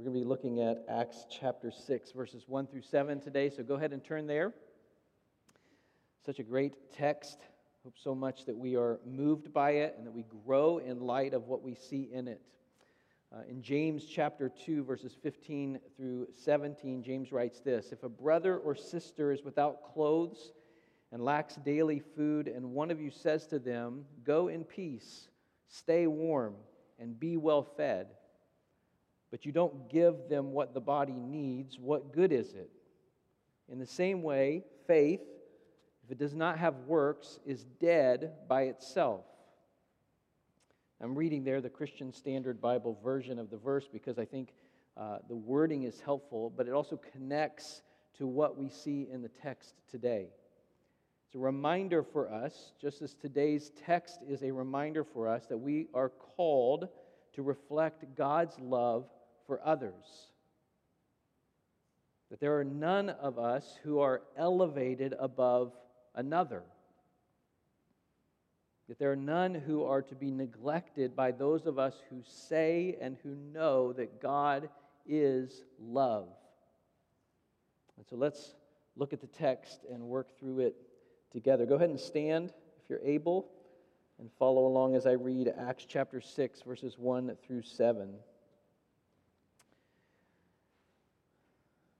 We're going to be looking at Acts chapter 6, verses 1 through 7 today, so go ahead and turn there. Such a great text. Hope so much that we are moved by it and that we grow in light of what we see in it. Uh, in James chapter 2, verses 15 through 17, James writes this If a brother or sister is without clothes and lacks daily food, and one of you says to them, Go in peace, stay warm, and be well fed, but you don't give them what the body needs, what good is it? In the same way, faith, if it does not have works, is dead by itself. I'm reading there the Christian Standard Bible version of the verse because I think uh, the wording is helpful, but it also connects to what we see in the text today. It's a reminder for us, just as today's text is a reminder for us, that we are called to reflect God's love for others. That there are none of us who are elevated above another. That there are none who are to be neglected by those of us who say and who know that God is love. And so let's look at the text and work through it together. Go ahead and stand if you're able and follow along as I read Acts chapter 6, verses 1 through 7.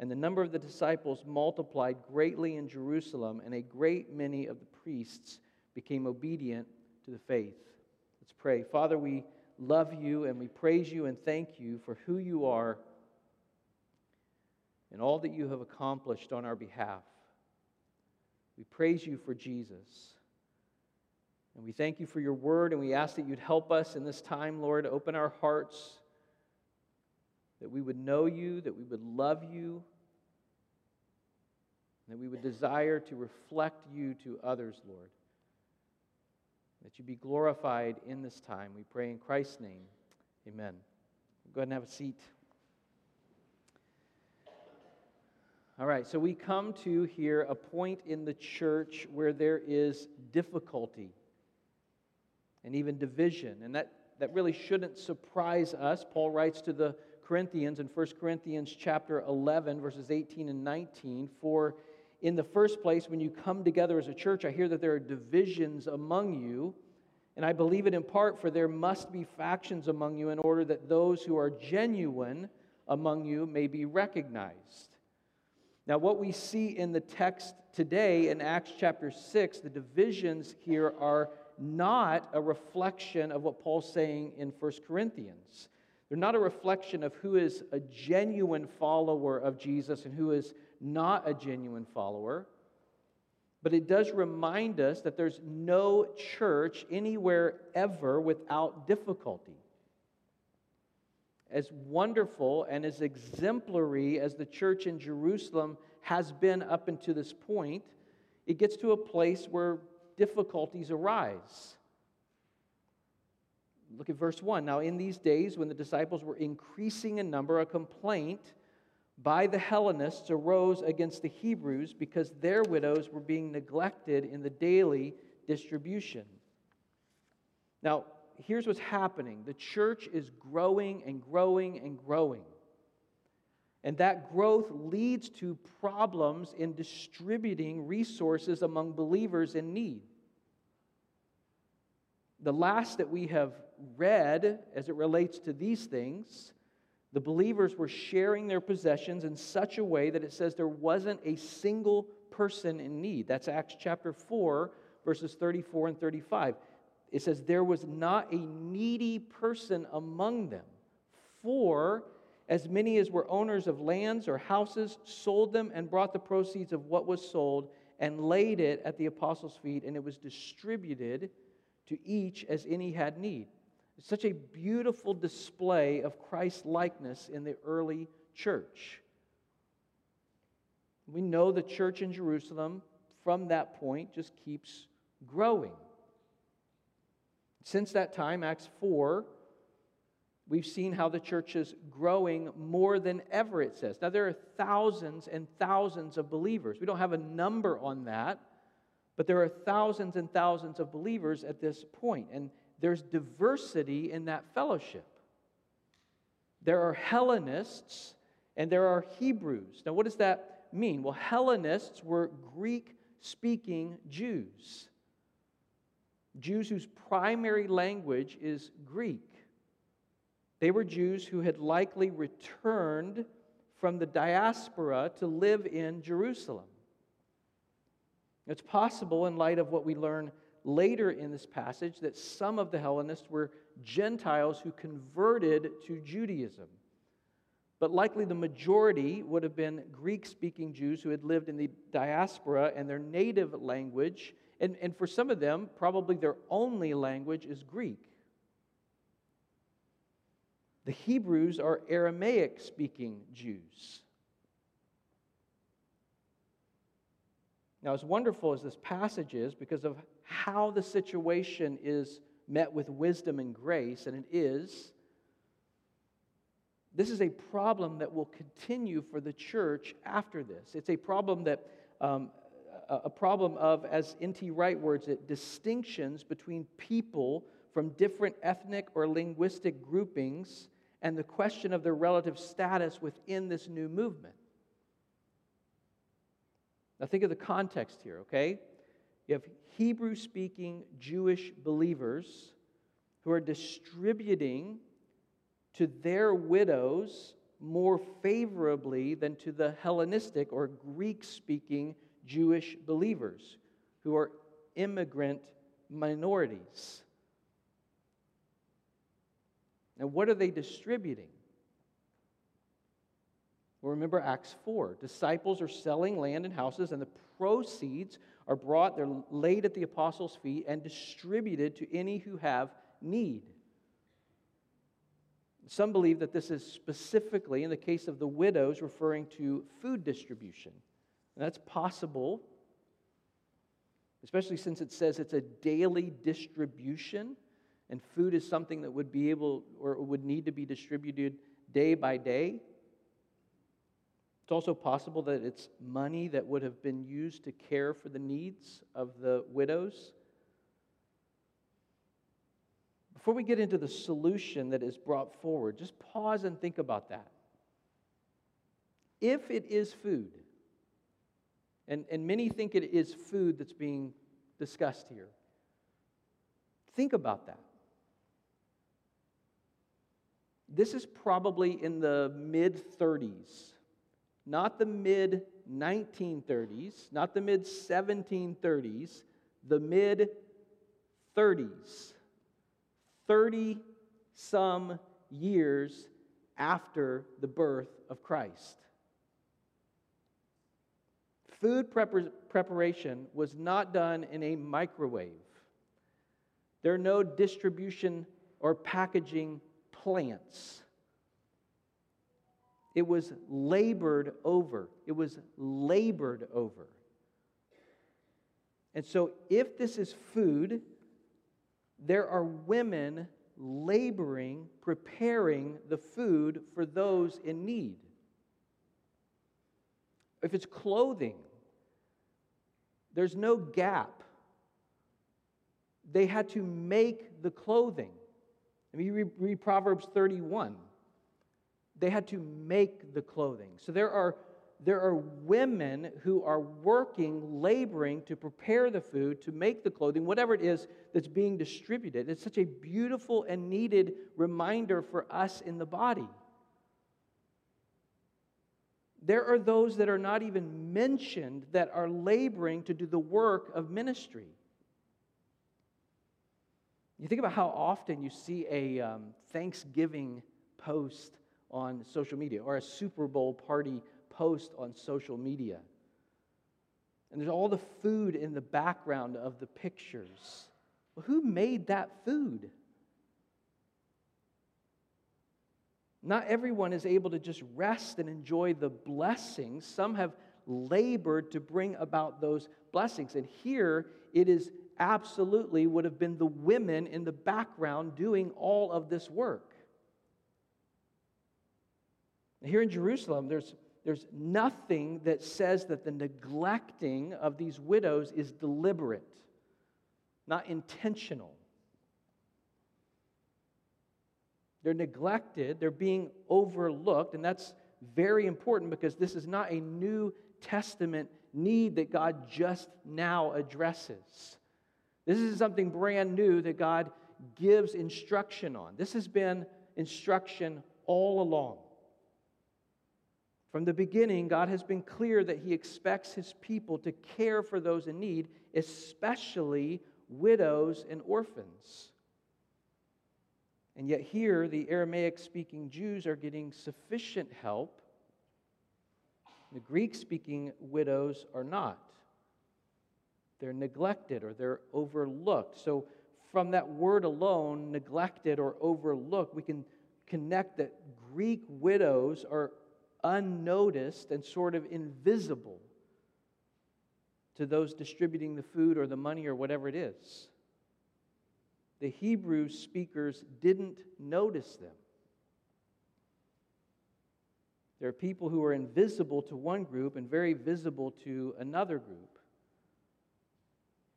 and the number of the disciples multiplied greatly in Jerusalem, and a great many of the priests became obedient to the faith. Let's pray. Father, we love you and we praise you and thank you for who you are and all that you have accomplished on our behalf. We praise you for Jesus. And we thank you for your word, and we ask that you'd help us in this time, Lord, open our hearts that we would know you, that we would love you, that we would desire to reflect you to others, Lord. That you be glorified in this time. We pray in Christ's name. Amen. Go ahead and have a seat. All right, so we come to here a point in the church where there is difficulty and even division. And that, that really shouldn't surprise us. Paul writes to the Corinthians in 1 Corinthians chapter 11 verses 18 and 19, for in the first place when you come together as a church, I hear that there are divisions among you, and I believe it in part for there must be factions among you in order that those who are genuine among you may be recognized. Now, what we see in the text today in Acts chapter 6, the divisions here are not a reflection of what Paul's saying in 1 Corinthians. They're not a reflection of who is a genuine follower of Jesus and who is not a genuine follower. But it does remind us that there's no church anywhere ever without difficulty. As wonderful and as exemplary as the church in Jerusalem has been up until this point, it gets to a place where difficulties arise. Look at verse 1. Now, in these days, when the disciples were increasing in number, a complaint by the Hellenists arose against the Hebrews because their widows were being neglected in the daily distribution. Now, here's what's happening the church is growing and growing and growing. And that growth leads to problems in distributing resources among believers in need the last that we have read as it relates to these things The believers were sharing their possessions in such a way that it says there wasn't a single person in need. That's Acts chapter 4, verses 34 and 35. It says, There was not a needy person among them, for as many as were owners of lands or houses sold them and brought the proceeds of what was sold and laid it at the apostles' feet, and it was distributed to each as any had need. Such a beautiful display of Christ's likeness in the early church. We know the church in Jerusalem from that point just keeps growing. Since that time, Acts 4, we've seen how the church is growing more than ever, it says. Now, there are thousands and thousands of believers. We don't have a number on that, but there are thousands and thousands of believers at this point, and there's diversity in that fellowship. There are Hellenists and there are Hebrews. Now, what does that mean? Well, Hellenists were Greek speaking Jews, Jews whose primary language is Greek. They were Jews who had likely returned from the diaspora to live in Jerusalem. It's possible, in light of what we learn later in this passage, that some of the Hellenists were Gentiles who converted to Judaism. But likely the majority would have been Greek speaking Jews who had lived in the diaspora and their native language. And, and for some of them, probably their only language is Greek. The Hebrews are Aramaic speaking Jews. Now, as wonderful as this passage is, because of how the situation is met with wisdom and grace, and it is, this is a problem that will continue for the church after this. It's a problem that, um, a problem of, as N.T. Wright words it, distinctions between people from different ethnic or linguistic groupings and the question of their relative status within this new movement. Now, think of the context here, okay? You have Hebrew speaking Jewish believers who are distributing to their widows more favorably than to the Hellenistic or Greek speaking Jewish believers who are immigrant minorities. Now, what are they distributing? Well, remember Acts 4. Disciples are selling land and houses, and the proceeds are brought, they're laid at the apostles' feet, and distributed to any who have need. Some believe that this is specifically, in the case of the widows, referring to food distribution. And that's possible, especially since it says it's a daily distribution, and food is something that would be able or would need to be distributed day by day. It's also possible that it's money that would have been used to care for the needs of the widows. Before we get into the solution that is brought forward, just pause and think about that. If it is food, and, and many think it is food that's being discussed here, think about that. This is probably in the mid 30s not the mid 1930s, not the mid 1730s, the mid 30s. 30 some years after the birth of Christ. Food prepar- preparation was not done in a microwave. There are no distribution or packaging plants. It was labored over. It was labored over. And so, if this is food, there are women laboring, preparing the food for those in need. If it's clothing, there's no gap. They had to make the clothing. I mean, you read, read Proverbs 31. They had to make the clothing. So there are, there are women who are working, laboring to prepare the food, to make the clothing, whatever it is that's being distributed. It's such a beautiful and needed reminder for us in the body. there are those that are not even mentioned that are laboring to do the work of ministry. You think about how often you see a um, Thanksgiving post on social media or a Super Bowl party post on social media. And there's all the food in the background of the pictures. Well, who made that food? Not everyone is able to just rest and enjoy the blessings. Some have labored to bring about those blessings. And here it is absolutely would have been the women in the background doing all of this work. Here in Jerusalem, there's, there's nothing that says that the neglecting of these widows is deliberate, not intentional. They're neglected, they're being overlooked, and that's very important because this is not a New Testament need that God just now addresses. This is something brand new that God gives instruction on. This has been instruction all along. From the beginning, God has been clear that He expects His people to care for those in need, especially widows and orphans. And yet, here, the Aramaic speaking Jews are getting sufficient help. The Greek speaking widows are not. They're neglected or they're overlooked. So, from that word alone, neglected or overlooked, we can connect that Greek widows are unnoticed and sort of invisible to those distributing the food or the money or whatever it is the Hebrew speakers didn't notice them. There are people who are invisible to one group and very visible to another group.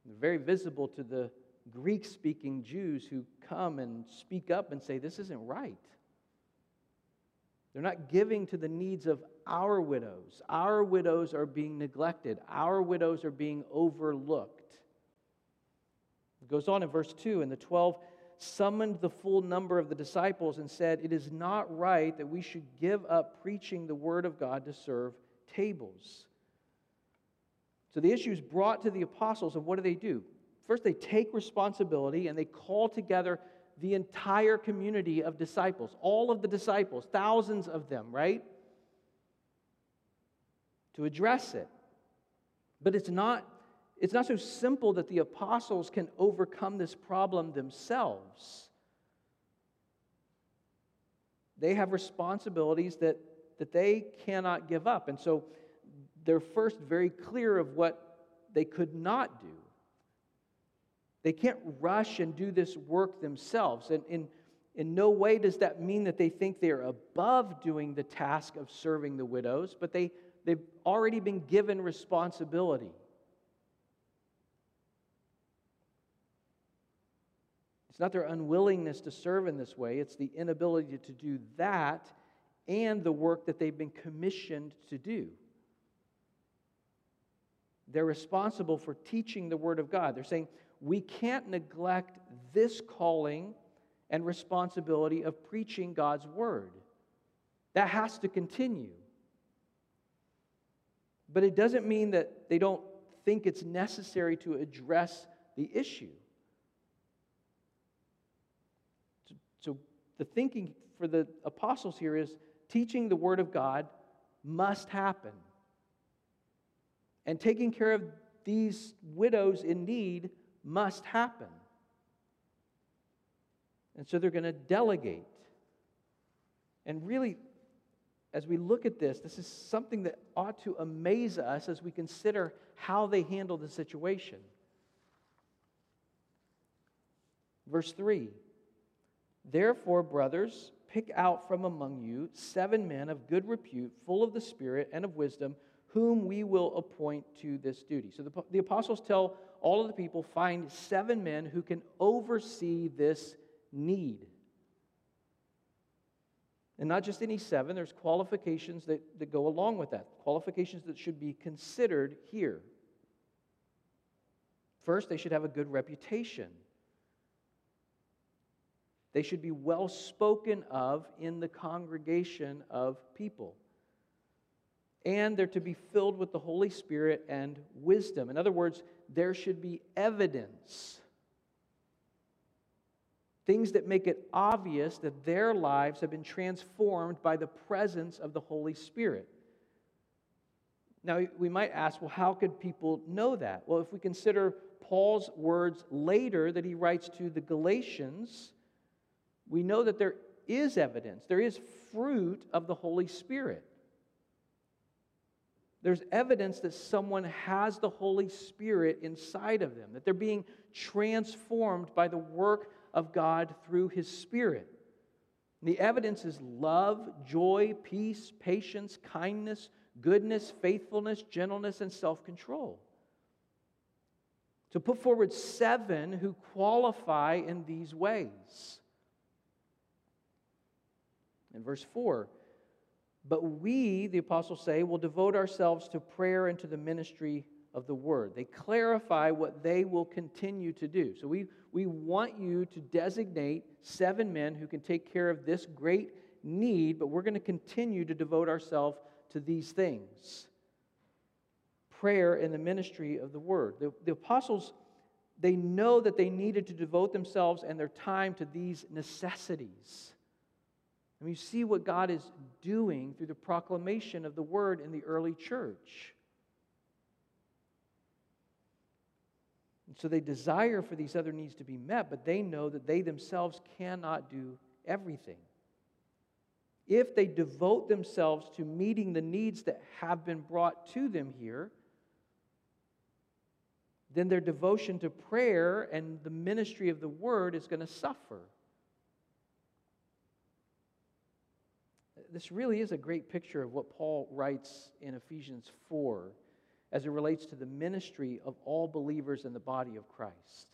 They're very visible to the Greek speaking Jews who come and speak up and say, This isn't right. They're not giving to the needs of our widows. Our widows are being neglected, our widows are being overlooked. It goes on in verse 2 and the 12 summoned the full number of the disciples and said, It is not right that we should give up preaching the word of God to serve tables. So the issue is brought to the apostles, and what do they do? First, they take responsibility and they call together the entire community of disciples, all of the disciples, thousands of them, right? To address it. But it's not it's not so simple that the apostles can overcome this problem themselves. They have responsibilities that, that they cannot give up. And so they're first very clear of what they could not do. They can't rush and do this work themselves. And in, in no way does that mean that they think they're above doing the task of serving the widows, but they, they've already been given responsibility. It's not their unwillingness to serve in this way, it's the inability to do that and the work that they've been commissioned to do. They're responsible for teaching the Word of God. They're saying, we can't neglect this calling and responsibility of preaching God's Word. That has to continue. But it doesn't mean that they don't think it's necessary to address the issue. So the thinking for the apostles here is teaching the Word of God must happen. And taking care of these widows in need must happen. And so they're going to delegate. And really, as we look at this, this is something that ought to amaze us as we consider how they handle the situation. Verse 3 Therefore, brothers, pick out from among you seven men of good repute, full of the Spirit and of wisdom, whom we will appoint to this duty. So the, the apostles tell all of the people find seven men who can oversee this need. And not just any seven, there's qualifications that, that go along with that, qualifications that should be considered here. First, they should have a good reputation. They should be well spoken of in the congregation of people. And they're to be filled with the Holy Spirit and wisdom. In other words, there should be evidence. Things that make it obvious that their lives have been transformed by the presence of the Holy Spirit. Now, we might ask, well, how could people know that? Well, if we consider Paul's words later that he writes to the Galatians, we know that there is evidence, there is fruit of the Holy Spirit. There's evidence that someone has the Holy Spirit inside of them, that they're being transformed by the work of God through His Spirit. the evidence is love, joy, peace, patience, kindness, goodness, faithfulness, gentleness, and self control. To put forward seven who qualify in these ways. In verse 4, but we, the apostles say, will devote ourselves to prayer and to the ministry of the word. They clarify what they will continue to do. So we, we want you to designate seven men who can take care of this great need, but we're going to continue to devote ourselves to these things prayer and the ministry of the word. The, the apostles, they know that they needed to devote themselves and their time to these necessities. I mean, you see what God is doing through the proclamation of the word in the early church. And so they desire for these other needs to be met, but they know that they themselves cannot do everything. If they devote themselves to meeting the needs that have been brought to them here, then their devotion to prayer and the ministry of the word is going to suffer. This really is a great picture of what Paul writes in Ephesians 4 as it relates to the ministry of all believers in the body of Christ.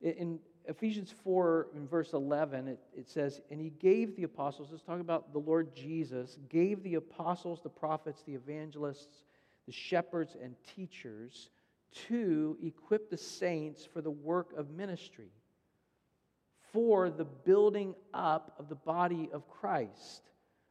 In Ephesians 4, in verse 11, it, it says, And he gave the apostles, let's talk about the Lord Jesus, gave the apostles, the prophets, the evangelists, the shepherds, and teachers to equip the saints for the work of ministry for the building up of the body of Christ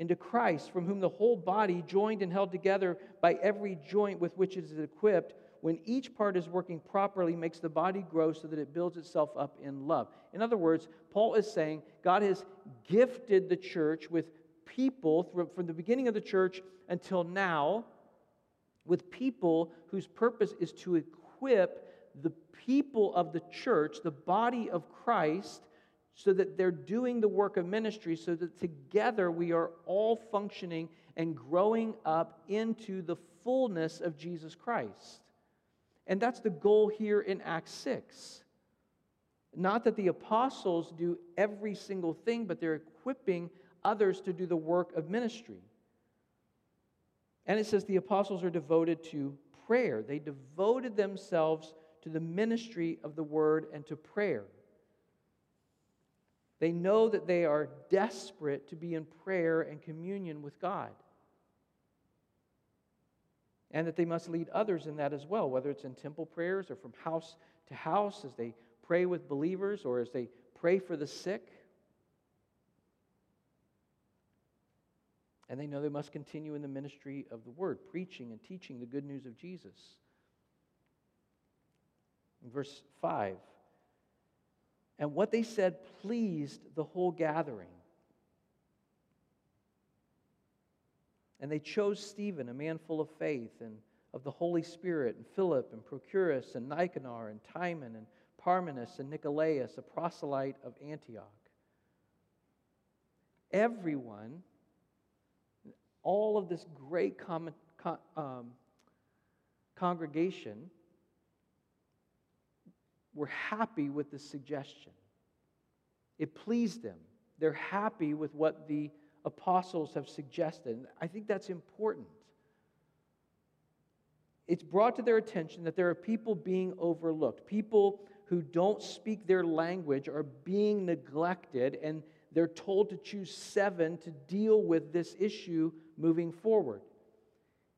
into Christ, from whom the whole body, joined and held together by every joint with which it is equipped, when each part is working properly, makes the body grow so that it builds itself up in love. In other words, Paul is saying God has gifted the church with people from the beginning of the church until now, with people whose purpose is to equip the people of the church, the body of Christ, so that they're doing the work of ministry, so that together we are all functioning and growing up into the fullness of Jesus Christ. And that's the goal here in Acts 6. Not that the apostles do every single thing, but they're equipping others to do the work of ministry. And it says the apostles are devoted to prayer. They devoted themselves to the ministry of the word and to prayer. They know that they are desperate to be in prayer and communion with God. And that they must lead others in that as well, whether it's in temple prayers or from house to house as they pray with believers or as they pray for the sick. And they know they must continue in the ministry of the word, preaching and teaching the good news of Jesus. In verse 5, and what they said pleased the whole gathering. And they chose Stephen, a man full of faith and of the Holy Spirit, and Philip, and Prochorus, and Nicanor, and Timon, and Parmenas, and Nicolaus, a proselyte of Antioch. Everyone, all of this great com- um, congregation, were happy with the suggestion. It pleased them. They're happy with what the apostles have suggested. I think that's important. it's brought to their attention that there are people being overlooked. People who don't speak their language are being neglected, and they're told to choose seven to deal with this issue moving forward.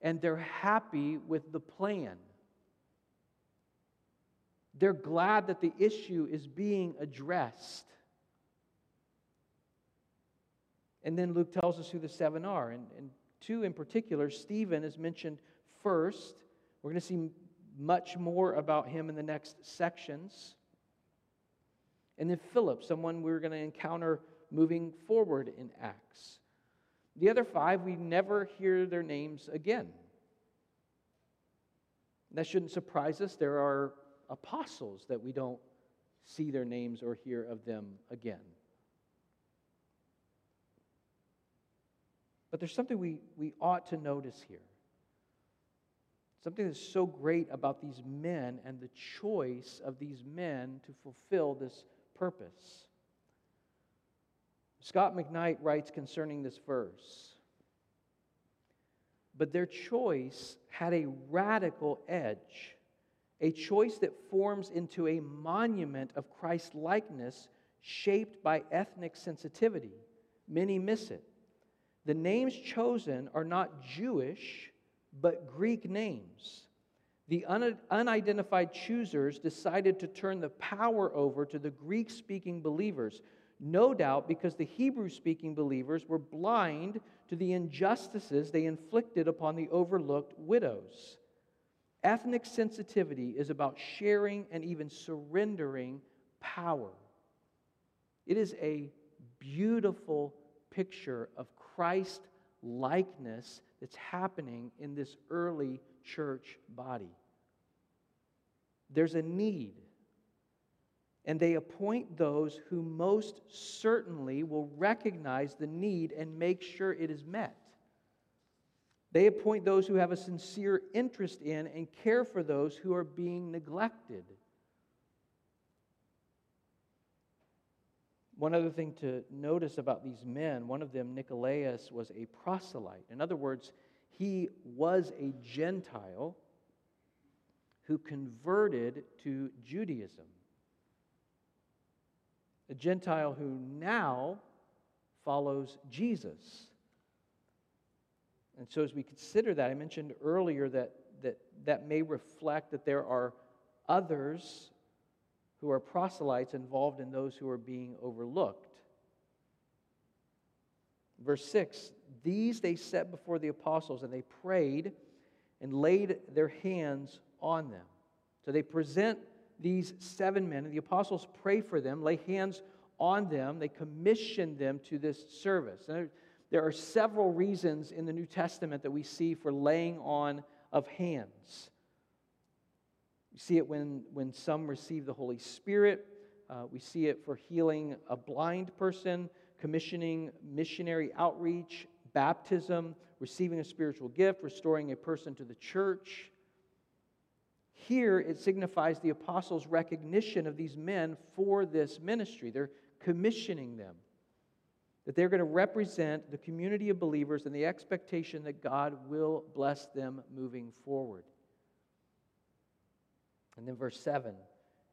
And they're happy with the plan. They're glad that the issue is being addressed. And then Luke tells us who the seven are. And, and two in particular, Stephen is mentioned first. We're going to see much more about him in the next sections. And then Philip, someone we're going to encounter moving forward in Acts. The other five, we never hear their names again. That shouldn't surprise us. There are apostles that we don't see their names or hear of them again. But there's something we, we ought to notice here. Something that's so great about these men and the choice of these men to fulfill this purpose. Scot McKnight writes concerning this verse But their choice had a radical edge, a choice that forms into a monument of Christ likeness shaped by ethnic sensitivity. Many miss it. The names chosen are not Jewish, but Greek names. The unidentified choosers decided to turn the power over to the Greek speaking believers, no doubt because the Hebrew speaking believers were blind to the injustices they inflicted upon the overlooked widows. Ethnic sensitivity is about sharing and even surrendering power. It is a beautiful picture of Christ likeness that's happening in this early church body. There's a need, and they appoint those who most certainly will recognize the need and make sure it is met. They appoint those who have a sincere interest in and care for those who are being neglected. One other thing to notice about these men, one of them, Nicolaus, was a proselyte. In other words, he was a Gentile who converted to Judaism. A Gentile who now follows Jesus. And so, as we consider that, I mentioned earlier that that, that may reflect that there are others who are proselytes involved in those who are being overlooked. Verse 6 These they set before the apostles, and they prayed and laid their hands on them. So they present these seven men, and the apostles pray for them, lay hands on them, they commission them to this service. And there are several reasons in the New Testament that we see for laying on of hands. We see it when, when some receive the Holy Spirit. Uh, we see it for healing a blind person, commissioning missionary outreach, baptism, receiving a spiritual gift, restoring a person to the church. Here, it signifies the apostles' recognition of these men for this ministry. They're commissioning them, that they're going to represent the community of believers and the expectation that God will bless them moving forward. And then verse 7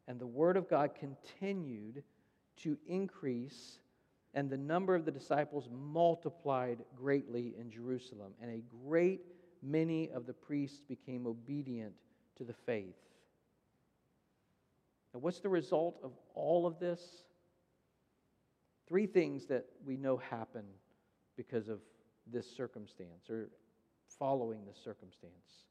and the word of God continued to increase, and the number of the disciples multiplied greatly in Jerusalem, and a great many of the priests became obedient to the faith. Now, what's the result of all of this? Three things that we know happen because of this circumstance or following this circumstance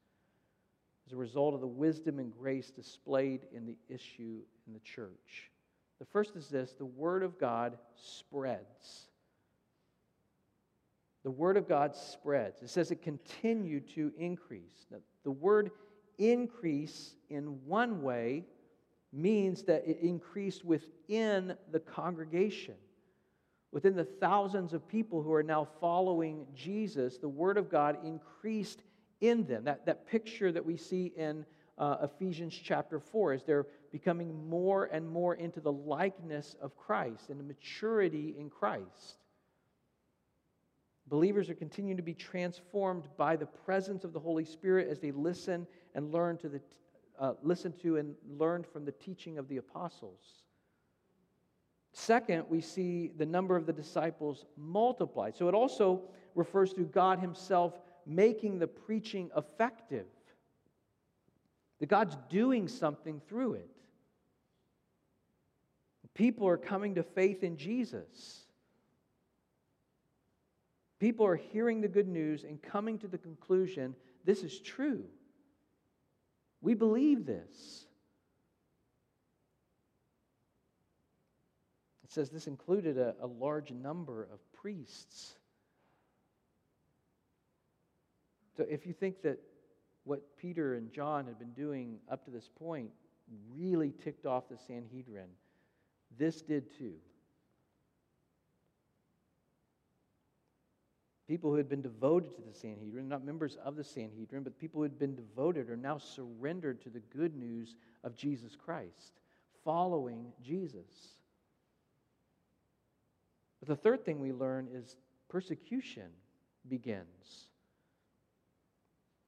as a result of the wisdom and grace displayed in the issue in the church. The first is this the Word of God spreads. The Word of God spreads. It says it continued to increase. Now, the word increase in one way means that it increased within the congregation. Within the thousands of people who are now following Jesus, the Word of God increased in them. That, that picture that we see in uh, Ephesians chapter 4 is they're becoming more and more into the likeness of Christ and the maturity in Christ. Believers are continuing to be transformed by the presence of the Holy Spirit as they listen and learn to the uh, listen to and learn from the teaching of the apostles. Second, we see the number of the disciples multiplied. So it also refers to God Himself making the preaching effective. That God's doing something through it. People are coming to faith in Jesus. People are hearing the good news and coming to the conclusion this is true. We believe this. It says this included a, a large number of priests. So if you think that what Peter and John had been doing up to this point really ticked off the Sanhedrin, this did too. People who had been devoted to the Sanhedrin, not members of the Sanhedrin, but people who had been devoted are now surrendered to the good news of Jesus Christ, following Jesus. But the third thing we learn is persecution begins.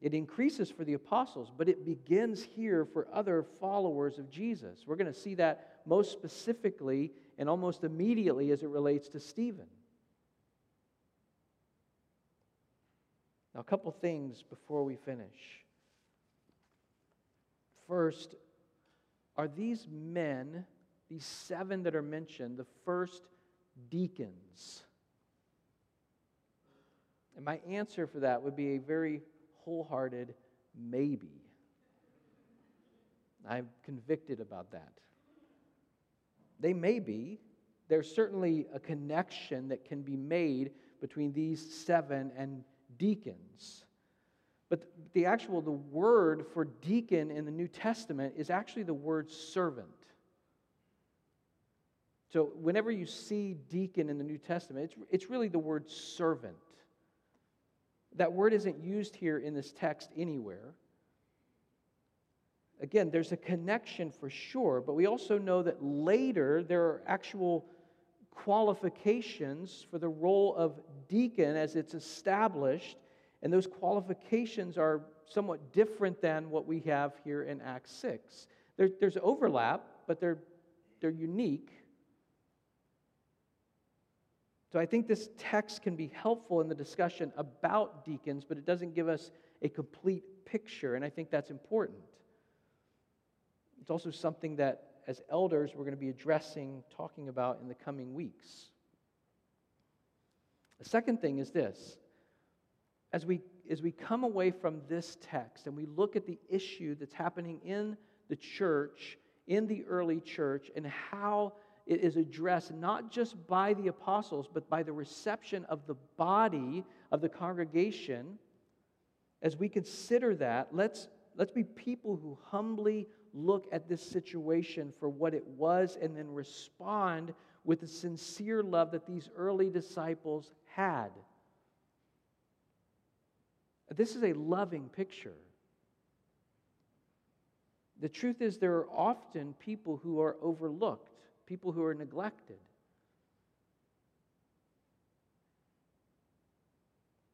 It increases for the apostles, but it begins here for other followers of Jesus. We're going to see that most specifically and almost immediately as it relates to Stephen. Now, a couple things before we finish. First, are these men, these seven that are mentioned, the first deacons? And my answer for that would be a very wholehearted maybe. I'm convicted about that. They may be. There's certainly a connection that can be made between these seven and deacons. But the actual the word for deacon in the New Testament is actually the word servant. So whenever you see deacon in the New Testament, it's, it's really the word servant. That word isn't used here in this text anywhere. Again, there's a connection for sure, but we also know that later there are actual qualifications for the role of deacon as it's established, and those qualifications are somewhat different than what we have here in Acts 6. There, there's overlap, but they're, they're unique. So I think this text can be helpful in the discussion about deacons, but it doesn't give us a complete picture, and I think that's important. It's also something that as elders, we're going to be addressing, talking about in the coming weeks. The second thing is this as we, as we come away from this text and we look at the issue that's happening in the church, in the early church, and how it is addressed not just by the apostles, but by the reception of the body of the congregation, as we consider that, let's, let's be people who humbly look at this situation for what it was and then respond with the sincere love that these early disciples had. This is a loving picture. The truth is, there are often people who are overlooked, people who are neglected.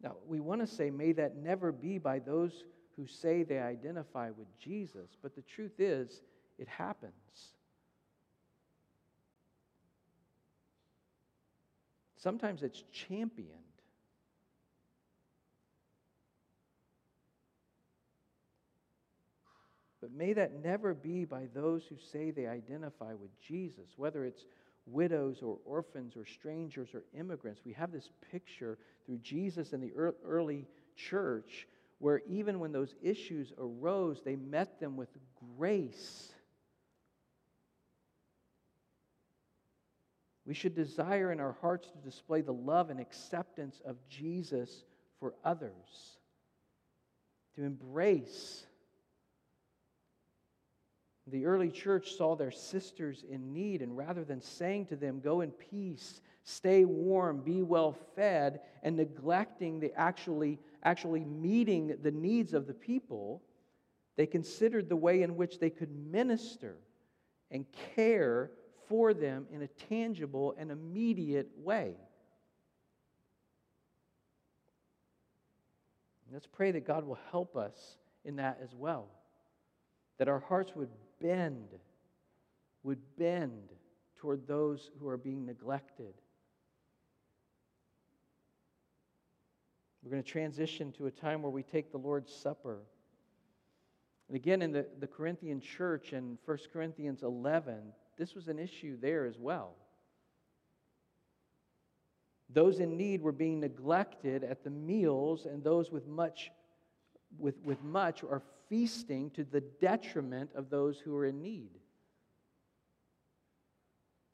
Now, we want to say, may that never be by those who say they identify with Jesus, but the truth is, it happens. Sometimes it's championed. But may that never be by those who say they identify with Jesus, whether it's widows or orphans or strangers or immigrants. We have this picture through Jesus and the early church where even when those issues arose, they met them with grace. We should desire in our hearts to display the love and acceptance of Jesus for others, to embrace. The early church saw their sisters in need, and rather than saying to them, Go in peace, stay warm, be well fed, and neglecting the actually actually meeting the needs of the people, they considered the way in which they could minister and care for them in a tangible and immediate way. Let's pray that God will help us in that as well. That our hearts would bend, would bend toward those who are being neglected. We're going to transition to a time where we take the Lord's Supper. And again, in the, the Corinthian church in 1 Corinthians 11, this was an issue there as well. Those in need were being neglected at the meals, and those with much, with, with much are feasting to the detriment of those who are in need.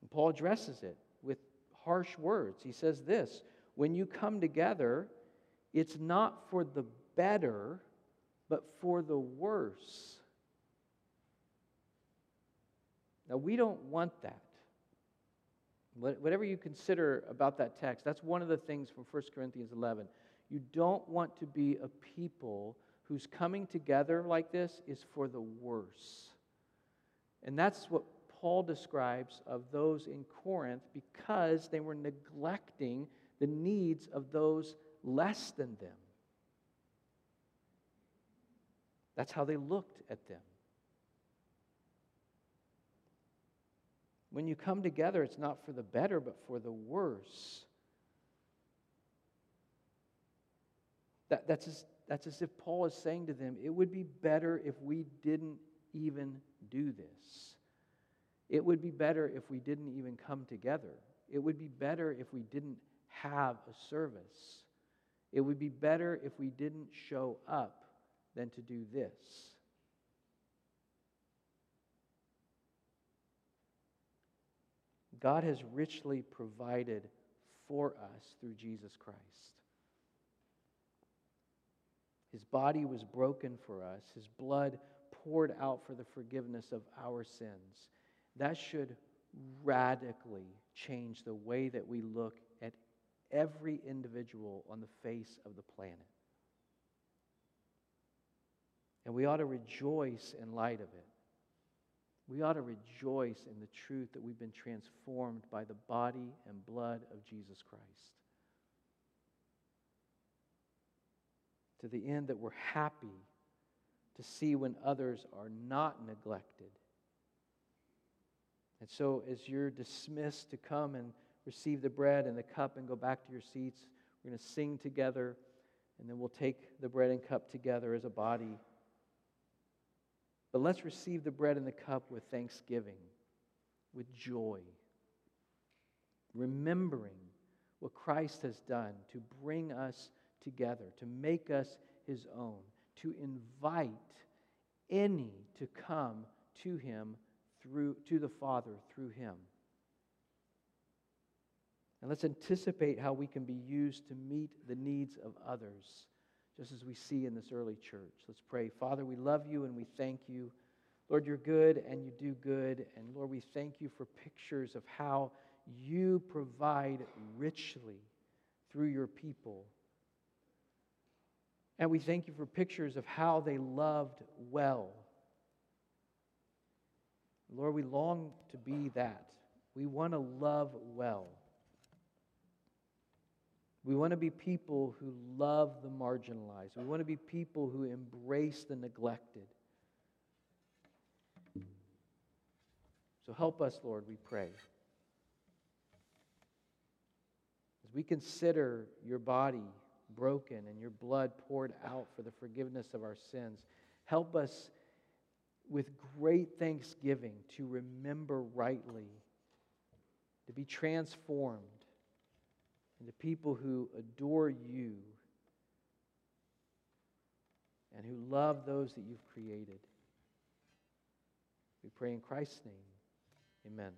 And Paul addresses it with harsh words. He says this When you come together, it's not for the better, but for the worse. Now, we don't want that. Whatever you consider about that text, that's one of the things from 1 Corinthians 11. You don't want to be a people whose coming together like this is for the worse. And that's what Paul describes of those in Corinth because they were neglecting the needs of those less than them. That's how they looked at them. When you come together, it's not for the better, but for the worse. That, that's, that's as if Paul is saying to them, it would be better if we didn't even do this. It would be better if we didn't even come together. It would be better if we didn't have a service. It would be better if we didn't show up than to do this. God has richly provided for us through Jesus Christ. His body was broken for us, His blood poured out for the forgiveness of our sins. That should radically change the way that we look at every individual on the face of the planet. And we ought to rejoice in light of it. We ought to rejoice in the truth that we've been transformed by the body and blood of Jesus Christ. To the end that we're happy to see when others are not neglected. And so, as you're dismissed to come and receive the bread and the cup and go back to your seats, we're going to sing together, and then we'll take the bread and cup together as a body. But let's receive the bread and the cup with thanksgiving, with joy, remembering what Christ has done to bring us together, to make us his own, to invite any to come to him through to the Father through him. And let's anticipate how we can be used to meet the needs of others just as we see in this early church. Let's pray. Father, we love you and we thank you. Lord, you're good and you do good. And Lord, we thank you for pictures of how you provide richly through your people. And we thank you for pictures of how they loved well. Lord, we long to be that. We want to love well. We want to be people who love the marginalized. We want to be people who embrace the neglected. So help us, Lord, we pray. As we consider your body broken and your blood poured out for the forgiveness of our sins, help us with great thanksgiving to remember rightly, to be transformed and to people who adore you and who love those that you've created. We pray in Christ's name. Amen.